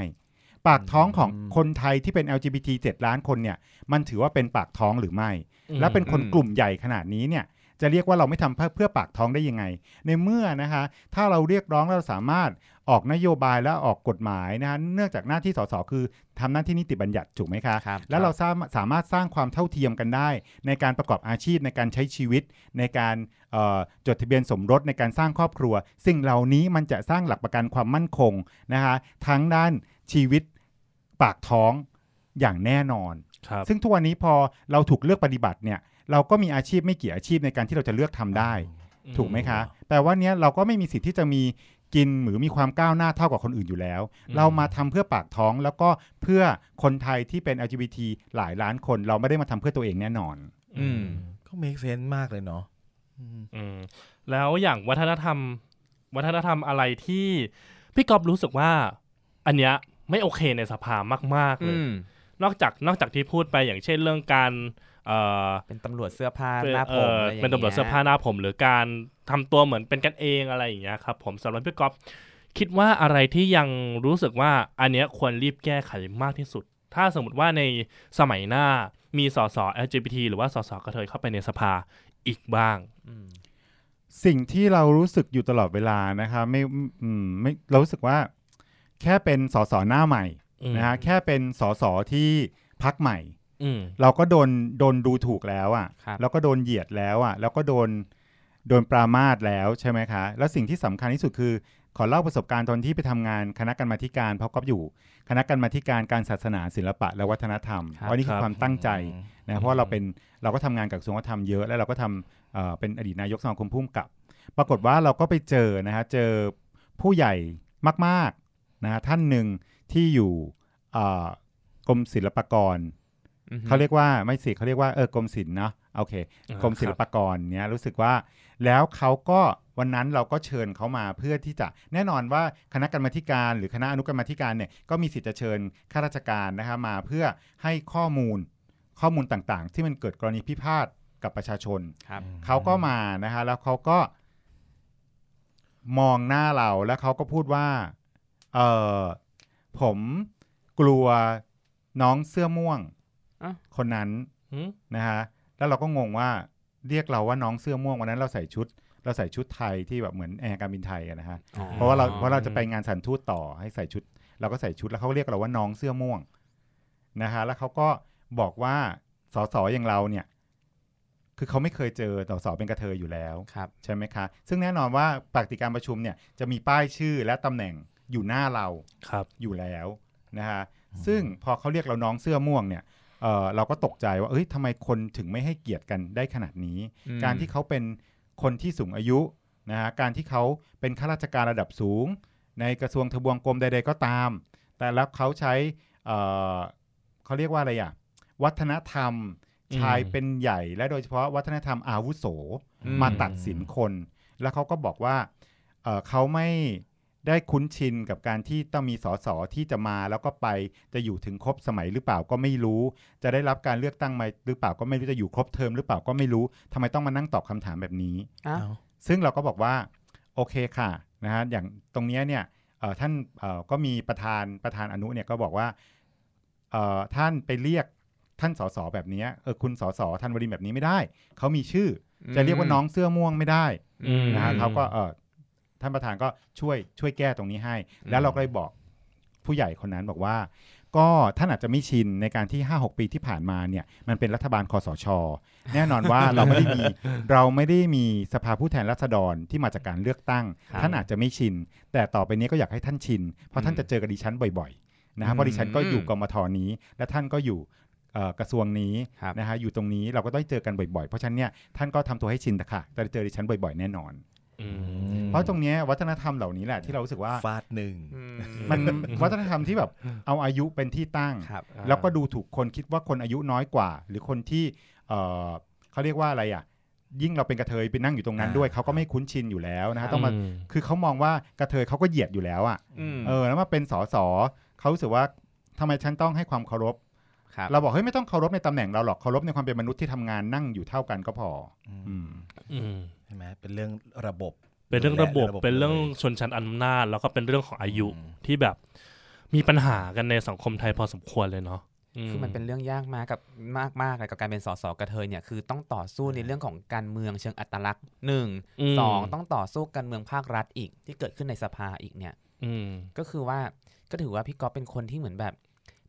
ปากท้องของคนไทยที่เป็น LGBT 7 ล้านคนเนี่ย มันถือว่าเป็นปากท้องหรือไม่ และเป็นคนอืมกลุ่มใหญ่ขนาดนี้เนี่ย จะเรียกว่าเราไม่ทำเพื่อเพื่อปากท้องได้ยังไง ในเมื่อนะคะถ้าเราเรียกร้องแล้วเราสามารถออกนโยบายและออกกฎหมายนะฮะเนื่องจากหน้าที่สสคือทำหน้าที่นิติบัญญัติถูกไหมคะครับแล้วเราสามารถสามารถสร้างความเท่าเทียมกันได้ ในการประกอบอาชีพในการใช้ชีวิต ในการเอ่อจดทะเบียนสมรสในการสร้างครอบครัว สิ่งเหล่านี้มันจะสร้างหลักประกันความมั่นคงนะคะทั้งด้านชีวิตปากท้องอย่างแน่นอนครับ ซึ่งทุกวันนี้พอเราถูกเลือกปฏิบัติเนี่ย เราก็มีอาชีพไม่กี่อาชีพในการที่เราจะเลือกทำได้ ถูกไหมคะ แปลว่าเนี้ยเราก็ไม่มีสิทธิ์ที่จะมีกินหรือมีความก้าวหน้าเท่ากับคนอื่นอยู่แล้วอืมเรามาทำเพื่อปากท้องแล้วก็เพื่อคนไทยที่เป็น LGBT หลายล้านคน เราไม่ได้มาทำเพื่อตัวเองแน่นอน อืมก็ make sense มากเลยเนาะอืมอืมแล้วอย่างวัฒนธรรม วัฒนธรรมอะไรที่พี่กอบรู้สึกว่า อันเนี้ยไม่โอเคในสภามาก ๆ เลอืยม นอกจากนอกจากที่พูดไปอย่างเช่นเรื่องการเอ่อเป็นตำรวจเสื้อผ้าเป็นหน้าผมเอ่ออะไรอย่างเป็นตำรวจงี้ยเสื้อผ้าหน้าผม หรือการทำตัวเหมือนเป็นกันเองอะไรอย่างเงี้ยครับผมสำหรับพี่ก๊อฟคิดว่าอะไรที่ยังรู้สึกว่าอันเนี้ยควรรีบแก้ไขมากที่สุด ถ้าสมมติว่าในสมัยหน้ามีสส LGBT หรือว่าสสกระเทยเข้าไปในสภาอีกบ้างอืมสิ่งที่เรารู้สึกอยู่ตลอดเวลานะคะไม่อืมไม่เรารู้สึกว่า แค่เป็นสสหน้าใหม่อืม นะฮะแค่เป็นสสที่พักใหม่อืมเราก็โดนโดนดูถูกแล้วอะครับแล้วก็โดนเหยียดแล้วอะแล้วก็โดนโดนปรามาสแล้วใช่ไหมคะ แล้วสิ่งที่สำคัญที่สุดคือ ขอเล่าประสบการณ์ตอนที่ไปทำงานคณะกรรมาธิการเพราะก็อยู่ คณะกรรมาธิการการศาสนาศิลปะและวัฒนธรรมครับเพราะนี่คืคอรับความตั้งใจนะเพราะว่าเราเป็นเราก็ทำงานกับกระทรวงวัฒนธรรมเยอะ แล้วเราก็ทำเอ่อเป็นอดีตนายกสมาคมผู้กำกับ ปรากฏว่าเราก็ไปเจอนะฮะเจอผู้ใหญ่มากๆนะฮะท่านหนึ่ง ที่อยู่เอ่อกรมศิลปากรอือฮึเขาเรียกว่าไม่สิเขาเรียกว่าเออกรมศิลป์เนาะโอเคอ่ากรมศิลปากรเนี้ยรู้สึกว่า แล้วเขาก็วันนั้นเราก็เชิญเขามาเพื่อที่จะแน่นอนว่าคณะกรรมาธิการหรือคณะอนุกรรมาธิการเนี่ยก็มีสิทธิ์จะเชิญข้าราชการนะคะมาเพื่อให้ข้อมูลข้อมูลต่างๆ ที่มันเกิดกรณีพิพาทกับประชาชนครับเขาก็มานะฮะแล้วเขาก็มองหน้าเราแล้วเขาก็พูดว่า เออ ผมกลัวน้องเสื้อม่วงอะคนนั้นอืมนะฮะแล้วเราก็งงว่าเรียกเราว่าน้องเสื้อม่วงวันนั้นเราใส่ชุด เราใส่ชุดไทยที่แบบเหมือนแอร์การบินไทยอะนะฮะอ๋อเพราะว่าเราเพราะเราจะไปงานสถานทูตต่อให้ใส่ชุด เราก็ใส่ชุดแล้วเขาเรียกเราว่าน้องเสื้อม่วงนะฮะแล้วเขาก็บอกว่าสสอย่างเราเนี่ย คือเขาไม่เคยเจอสสเป็นกระเทยอยู่แล้วครับใช่ไหมคะ ซึ่งแน่นอนว่าปฏิการประชุมเนี่ยจะมีป้ายชื่อและตำแหน่ง อยู่หน้าเราครับอยู่แล้วนะฮะซึ่งพอเขาเรียกเราน้องเสื้อม่วงเนี่ยเอ่อเราก็ตกใจว่าเอ้ยทำไมคนถึงไม่ให้เกียรติกันได้ขนาดนี้อืมการที่เขาเป็นคนที่สูงอายุนะฮะการที่เขาเป็นข้าราชการระดับสูง ในกระทรวงทบวงกรมใด ๆ ก็ตาม แต่แล้วเขาใช้เอ่อเขาเรียกว่าอะไรอะวัฒนธรรมอืมชายเป็นใหญ่ และโดยเฉพาะวัฒนธรรมอาวุโสอืมาตัดสินคน แล้วเขาก็บอกว่าเอ่อเขาไม่ ได้คุ้นชินกับการที่ต้องมีสสที่จะมาแล้วก็ไปจะอยู่ถึงครบสมัยหรือเปล่าก็ไม่รู้ จะได้รับการเลือกตั้งมาหรือเปล่าก็ไม่รู้จะอยู่ครบเทอมหรือเปล่าก็ไม่รู้ทำไมต้องมานั่งตอบคำถามแบบนี้อ้าวเอาซึ่งเราก็บอกว่าโอเคค่ะนะฮะอย่างตรงเนี้ยเนี่ยเอ่อท่านเอ่อก็มีประธานประธานอนุเนี่ยก็บอกว่าเอ่อท่านไปเรียกท่านสสแบบเนี้ยเออคุณสสท่านวรินทร์แบบนี้ไม่ได้ เขามีชื่ออจะเรียกว่าน้องเสื้อม่วงไม่ได้อืมนะฮะเขาก็เออ ท่านประธานก็ช่วยช่วยแก้ตรงนี้ให้ แล้วเราก็เลยบอกผู้ใหญ่คนนั้นบอกว่า ก็ท่านอาจจะไม่ชินในการที่ 5-6 ปีที่ผ่านมาเนี่ยมันเป็นรัฐบาลคอสช แน่นอนว่าเราไม่ได้มีเราไม่ได้มีสภาผู้แทนราษฎรที่มาจากการเลือกตั้งครับท่านอาจจะไม่ชิน แต่ต่อไปนี้ก็อยากให้ท่านชิน เพราะท่านจะเจอกับดิฉันบ่อยๆนะฮะเพราะดิฉันก็อยู่กมทนี้ และท่านก็อยู่เอ่อกระทรวงนี้ครับนะฮะอยู่ตรงนี้เราก็ต้องเจอกันบ่อยๆ เพราะฉะนั้นเนี่ยท่านก็ทำตัวให้ชินนะคะจะได้เจอดิฉันบ่อยๆ แน่นอนอืม เพราะตรงเนี้ยวัฒนธรรมเหล่านี้แหละที่เรารู้สึกว่าฟาดหนึ่งอืมมันวัฒนธรรมที่แบบเอาอายุเป็นที่ตั้งครับแล้วก็ดูถูกคนคิดว่าคนอายุน้อยกว่า หรือคนที่เอ่อเขาเรียกว่าอะไรอะยิ่งเราเป็นกระเทยไปนั่งอยู่ตรงนั้นอ่าด้วยเขาก็ไม่คุ้นชินอยู่แล้วนะฮะต้องมาอืมคือเขามองว่ากระเทยเขาก็เหยียดอยู่แล้วอะอืมเออแล้วมาเป็นสสเขารู้สึกว่าทำไมฉันต้องให้ความเคารพครับเราบอกเฮ้ยไม่ต้องเคารพในตำแหน่งเราหรอกเคารพในความเป็นมนุษย์ที่ทำงานนั่งอยู่เท่ากันก็พอ อืมอืมอืม ใช่ไหมเป็นเรื่องระบบ เป็นเรื่องระบบและเป็นเรื่องลยชนชั้นอำนาจ แล้วก็เป็นเรื่องของอายุอืมที่แบบมีปัญหากันในสังคมไทยพอสมควรเลยเนาะคือมันเป็นเรื่องยากมากกับมากมากเลยกับการเป็นสสกระเทยเนี่ยคือต้องต่อสู้ในเรื่องของการเมืองเชิงอัตลักษณ์หนึ่งมสองต้องต่อสู้การเมืองภาครัฐอีกที่เกิดขึ้นในสภาอีกเนี่ยอืมก็คือว่าก็ถือว่าพี่ก๊อฟเป็นคนที่เหมือนแบบ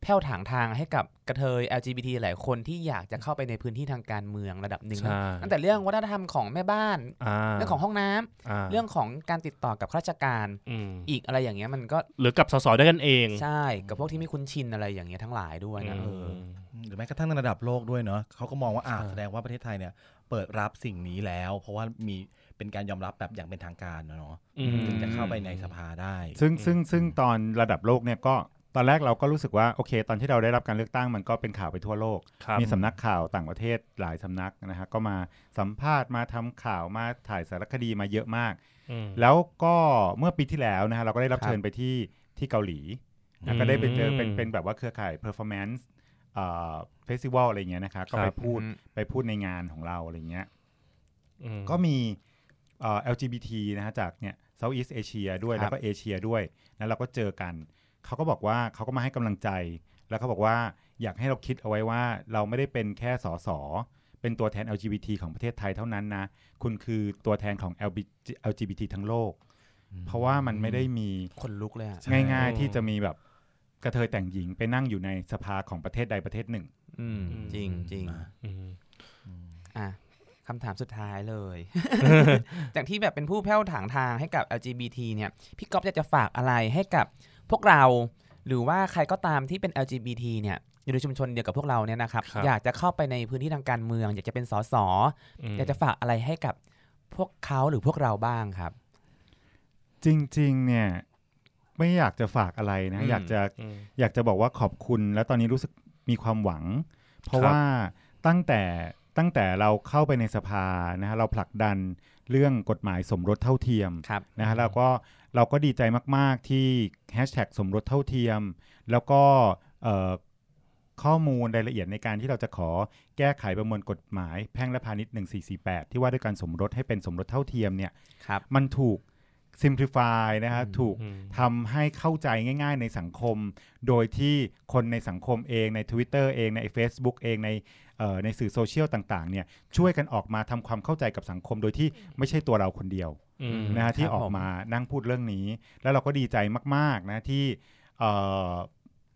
แผ้วถางทางให้กับกระเทย LGBT หลายคนที่อยากจะเข้าไปในพื้นที่ทางการเมืองระดับหนึ่งใช่ตั้งแต่เรื่องวัฒนธรรมของแม่บ้านอ่าเรื่องของห้องน้ำาเรื่องของการติดต่อกับข้าราชการอืมอีกอะไรอย่างเงี้ยมันก็หรือกับสสด้วยกันเอง ใช่กับพวกที่ไม่คุ้นชินอะไรอย่างเงี้ยทั้งหลายด้วยนะเออหรือแม้กระทั่งในระดับโลกด้วยเนาะเขาก็มองว่าอ่าใช่แสดงว่าประเทศไทยเนี่ยเปิดรับสิ่งนี้แล้ว เพราะว่ามีเป็นการยอมรับแบบอย่างเป็นทางการนะเนาะอืมถึงจะเข้าไปในสภาได้ ซึ่งซึ่งซึ่งตอนระดับโลกเนี่ยก็ ตอนแรกเราก็รู้สึกว่าโอเค ตอนที่เราได้รับการเลือกตั้งมันก็เป็นข่าวไปทั่วโลกครับมีสำนักข่าวต่างประเทศหลายสำนักนะฮะก็มาสัมภาษณ์มาทำข่าวมาถ่ายสารคดีมาเยอะมากอืมแล้วก็เมื่อปีที่แล้วนะฮะเราก็ได้รับครับเชิญไปที่ที่เกาหลีอืนะมก็ได้ไปเจอเป็นเป็นแบบว่าเครือข่าย performance เอ่อเฟสติวัลอะไรเงี้ยนะคะก็ครัไปบพูดอืมไปพูดในงานของเราอะไรเงี้ยอืมก็มีเอ่อ LGBT นะฮะจากเนี่ย Southeast Asia ด้วยครับแล้วก็เอเชียด้วยแล้วเราก็เจอกัน เขาก็บอกว่าเขาก็มาให้กำลังใจ แล้วเขาบอกว่าอยากให้เราคิดเอาไว้ว่าเราไม่ได้เป็นแค่สสเป็นตัวแทน LGBT ของประเทศไทยเท่านั้นนะ คุณคือตัวแทนของ LGBT ทั้งโลก เพราะว่ามันไม่ได้มีคนลุกเลยอะง่าย ๆ ที่จะมีแบบกระเทยแต่งหญิงไปนั่งอยู่ในสภาของประเทศใดประเทศหนึ่งอืมจริงจริงอืมอะคำถามสุดท้ายเลย จากที่แบบเป็นผู้แผ้วถางทางให้กับ LGBT เนี่ย พี่ก๊อฟอยากจะฝากอะไรให้กับ พวกเราหรือว่าใครก็ตามที่เป็น LGBT เนี่ยอยู่ในชุมชนเดียวกับพวกเราเนี่ยนะครับครับอยากจะเข้าไปในพื้นที่ทางการเมือง อยากจะเป็นสสมอยากจะฝากอะไรให้กับพวกเขาหรือพวกเราบ้างครับ จริง ๆ เนี่ยไม่อยากจะฝากอะไรนะอืมอยากจะอืมอยากจะบอกว่าขอบคุณ แล้วตอนนี้รู้สึกมีความหวัง เพราะครับว่าตั้งแต่ตั้งแต่เราเข้าไปในสภานะฮะเราผลักดันเรื่องกฎหมายสมรสเท่าเทียมครับนะฮะแล้วก็ เราก็ดีใจมาก ๆ ที่แฮชแท็กสมรสเท่าเทียม แล้วก็เอ่อข้อมูลรายละเอียดในการที่เราจะขอแก้ไขประมวลกฎหมายแพ่งและพาณิชย์ 1448 ที่ว่าด้วยการสมรสให้เป็นสมรสเท่าเทียมเนี่ยครับมันถูก simplify นะฮะอืมถูกอืมทำให้เข้าใจง่าย ๆ ในสังคม โดยที่คนในสังคมเองใน Twitter เองใน Facebook เองในเอ่อในสื่อโซเชียลต่างๆเนี่ยช่วยกันออกมาทำความเข้าใจกับสังคม โดยที่ไม่ใช่ตัวเราคนเดียวอืม นะฮะที่ครับออกผมมานั่งพูดเรื่องนี้ แล้วเราก็ดีใจมากๆนะที่เอ่อ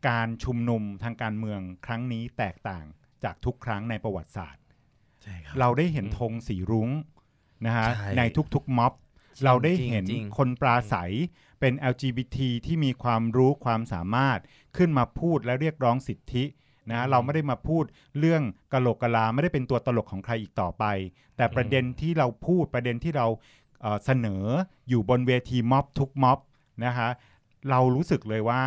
การชุมนุมทางการเมืองครั้งนี้แตกต่างจากทุกครั้งในประวัติศาสตร์ใช่ครับเราได้เห็นอืมธงสีรุ้งนะฮะใช่ในทุกๆม็อบ เราได้เห็นจริงๆคนปราศัยเป็น LGBT ที่มีความรู้ความสามารถขึ้นมาพูดและเรียกร้องสิทธินะฮะเราไม่ได้มาพูดเรื่องกะโหลกกะลาไม่ได้เป็นตัวตลกของใครอีกต่อไป แต่ประเด็นที่เราพูดประเด็นที่เรา เอ่อเสนออยู่บนเวทีม็อบทุกม็อบนะคะเรารู้สึกเลยว่า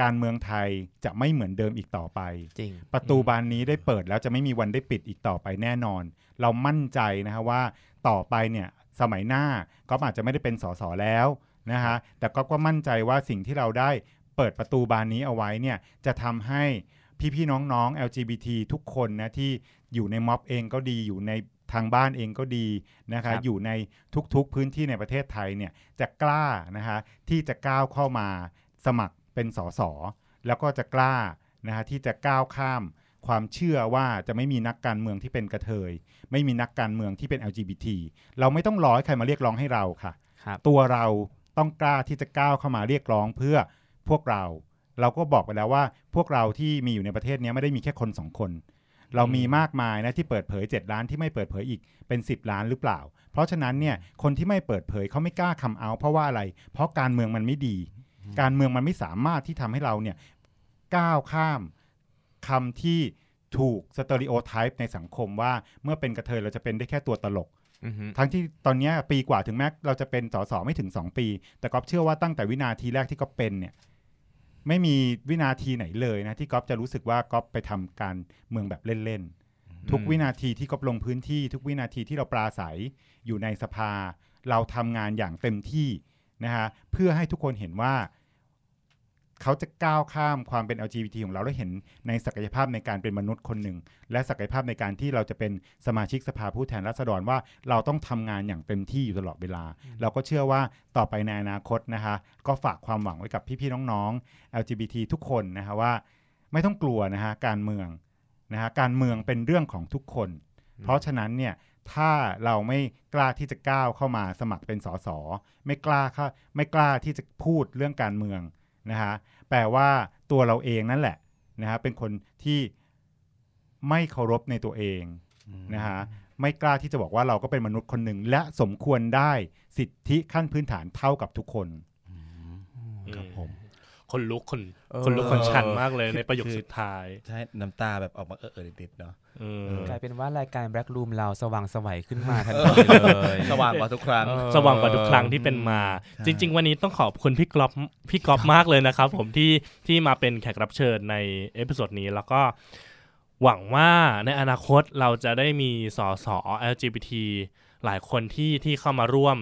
การเมืองไทยจะไม่เหมือนเดิมอีกต่อไป จริง ประตูบานนี้ได้เปิดแล้วจะไม่มีวันได้ปิดอีกต่อไปแน่นอน เรามั่นใจนะฮะว่าต่อไปเนี่ยสมัยหน้าก็อาจจะไม่ได้เป็นสสแล้วนะฮะแต่ก็ก็มั่นใจว่าสิ่งที่เราได้เปิดประตูบานนี้เอาไว้เนี่ยจะทำให้พี่ๆน้องๆ LGBT ทุกคนนะที่อยู่ในม็อบเองก็ดีอยู่ใน ทางบ้านเองก็ดีนะครัคะบอยู่ในทุกๆพื้นที่ในประเทศไทยเนี่ยจะกล้านะฮะที่จะก้าวเข้ามาสมัครเป็นสสแล้วก็จะกล้านะฮะที่จะก้าวข้ามความเชื่อว่าจะไม่มีนักการเมืองที่เป็นกระเทย ไม่มีนักการเมืองที่เป็น LGBT เราไม่ต้องรอให้ใครมาเรียกร้องให้เราค่ะครับตัวเราต้องกล้าที่จะก้าวเข้ามาเรียกร้องเพื่อพวกเรา เราก็บอกไปแล้วว่าพวกเราที่มีอยู่ในประเทศนี้ไม่ได้มีแค่คนสองคน เรามีมากมายนะที่เปิดเผย 7 ล้านที่ไม่เปิดเผยอีกเป็น 10 ล้านหรือเปล่า เพราะฉะนั้นเนี่ยคนที่ไม่เปิดเผยเขาไม่กล้าคำเอา เพราะว่าอะไร เพราะการเมืองมันไม่ดี การเมืองมันไม่สามารถที่ทำให้เราเนี่ยก้าวข้ามคำที่ถูกสเตอริโอไทป์ในสังคมว่าเมื่อเป็นกระเทยเราจะเป็นได้แค่ตัวตลกอือฮึทั้งที่ตอนเนี้ยปีกว่าถึงแม้เราจะเป็นสสไม่ถึง 2 ปี แต่ก๊อฟเชื่อว่าตั้งแต่วินาทีแรกที่ก๊อฟเป็นเนี่ย ไม่มีวินาทีไหนเลยนะที่ก๊อฟจะรู้สึกว่าก๊อฟไปทำการเมืองแบบเล่นๆทุกวินาทีที่ก๊อฟลงพื้นที่ ทุกวินาทีที่เราปราศัยอยู่ในสภา เราทำงานอย่างเต็มที่นะฮะเพื่อให้ทุกคนเห็นว่า เขาจะก้าวข้ามความเป็น LGBT ของเราแล้วเห็นในศักยภาพในการเป็นมนุษย์คนหนึ่ง และศักยภาพในการที่เราจะเป็นสมาชิกสภาผู้แทนราษฎรว่าเราต้องทำงานอย่างเต็มที่อยู่ตลอดเวลา เราก็เชื่อว่าต่อไปในอนาคตนะคะ ก็ฝากความหวังไว้กับพี่ๆน้องๆ LGBT ทุกคนนะคะว่า ไม่ต้องกลัวนะฮะการเมืองนะฮะการเมืองเป็นเรื่องของทุกคน เพราะฉะนั้นเนี่ยถ้าเราไม่กล้าที่จะก้าวเข้ามาสมัครเป็นสสไม่กล้าเข้าไม่กล้าที่จะพูดเรื่องการเมือง นะฮะแปลว่าตัวเราเองนั่นแหละนะฮะเป็นคนที่ไม่เคารพในตัวเองนะฮะไม่กล้าที่จะบอกว่าเราก็เป็นมนุษย์คนหนึ่ง และสมควรได้สิทธิขั้นพื้นฐานเท่ากับทุกคนครับผม คนลุกคนเออคนลุกคนชันมากเลยคือในประโยคคือสุดท้าย ใช่น้ำตาแบบออกมาเออเออดิดๆเนาะเออกลายเป็นว่ารายการ Backroom เราสว่างไสวัยขึ้นมาทันทีเลยสว่างกว่าทุกครั้งเออสว่างกว่าทุกครั้งที่เป็นมาใช่จริง ๆ วันนี้ต้องขอบคุณพี่กอล์ฟพี่กอล์ฟมากเลยนะครับผมที่ที่มาเป็นแขกรับเชิญใน episode นี้แล้วก็หวังว่าในอนาคตเราจะได้มีสส LGBT หลายคนที่ที่เข้ามาร่วม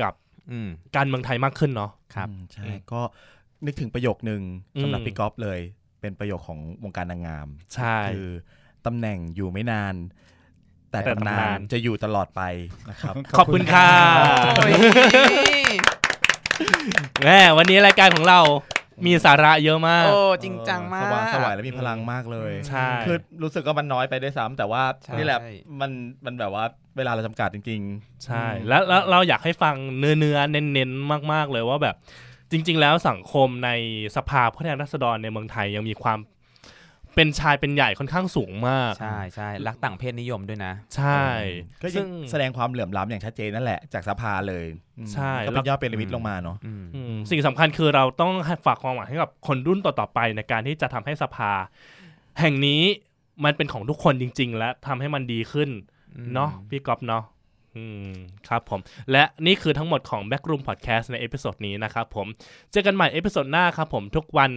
กับอืมการเมืองไทยมากขึ้นเนาะครับอืมใช่อืมก็ นึกถึงประโยคนึงอืมสำหรับพี่ก๊อฟเลย เป็นประโยคของวงการนางงาม ใช่คือตำแหน่งอยู่ไม่นาน แต่แต่ตำนานตำนานจะอยู่ตลอดไปนะครับ ขอบคุณค่ะแม่วันนี้รายการของเรามีสาระเยอะมาก โอ้จริงจังมาก สว่างสวายและมีพลังมากเลย ใช่ คือรู้สึกว่ามันน้อยไปด้วยซ้ำแต่ว่าใช่นี่แหละมันมันแบบว่าเวลาเราจำกัดจริงใช่แล้วแล้วเราอยากให้ฟังเนื้อเนื้อๆเน้นๆมาก ๆ เลยว่าแบบ จริง ๆ แล้วสังคมในสภาผู้แทนราษฎรในเมืองไทยยังมีความเป็นชายเป็นใหญ่ค่อนข้างสูงมาก ใช่ใช่รักต่างเพศนิยมด้วยนะ ใช่ๆก็ยัซึ่งงแสดงความเหลื่อมล้ำอย่างชัดเจนนั่นแหละจากสภาเลยอืมใช่ก็เป็นยอดเป็นลิมิตลงมาเนาะอืมอืมสิ่งสำคัญคือเราต้องให้ฝากความหวังให้กับคนรุ่นต่อๆไปในการที่จะทำให้สภา แห่งนี้มันเป็นของทุกคนจริง ๆ และทำให้มันดีขึ้นเนาะพี่ก๊อฟเนาะ อืมครับผม และนี่คือทั้งหมดของ Backroom Podcast ใน episode นี้นะครับผม เจอกันใหม่ episode หน้าครับผมทุกวัน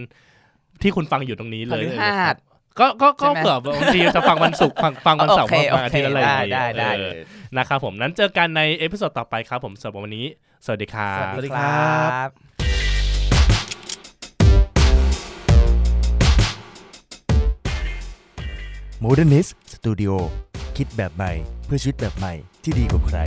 ที่คุณฟังอยู่ตรงนี้เลยพฤหัสก็ก็ก็ใช่ไหมเผื่อบางทีจะฟังวันศุกร์ฟังฟังวันเสาร์โอเคฟังอาทิตย์อะไรอย่างโอเคได้ได้เออนะครับผมนั้นเจอกันใน episode ต่อไปครับผมสำหรับวันนี้ สวัสดีครับสวัสดีครับ Modernist Studio คิดแบบใหม่ เพื่อชีวิตแบบใหม่ ที่ดีกว่าใคร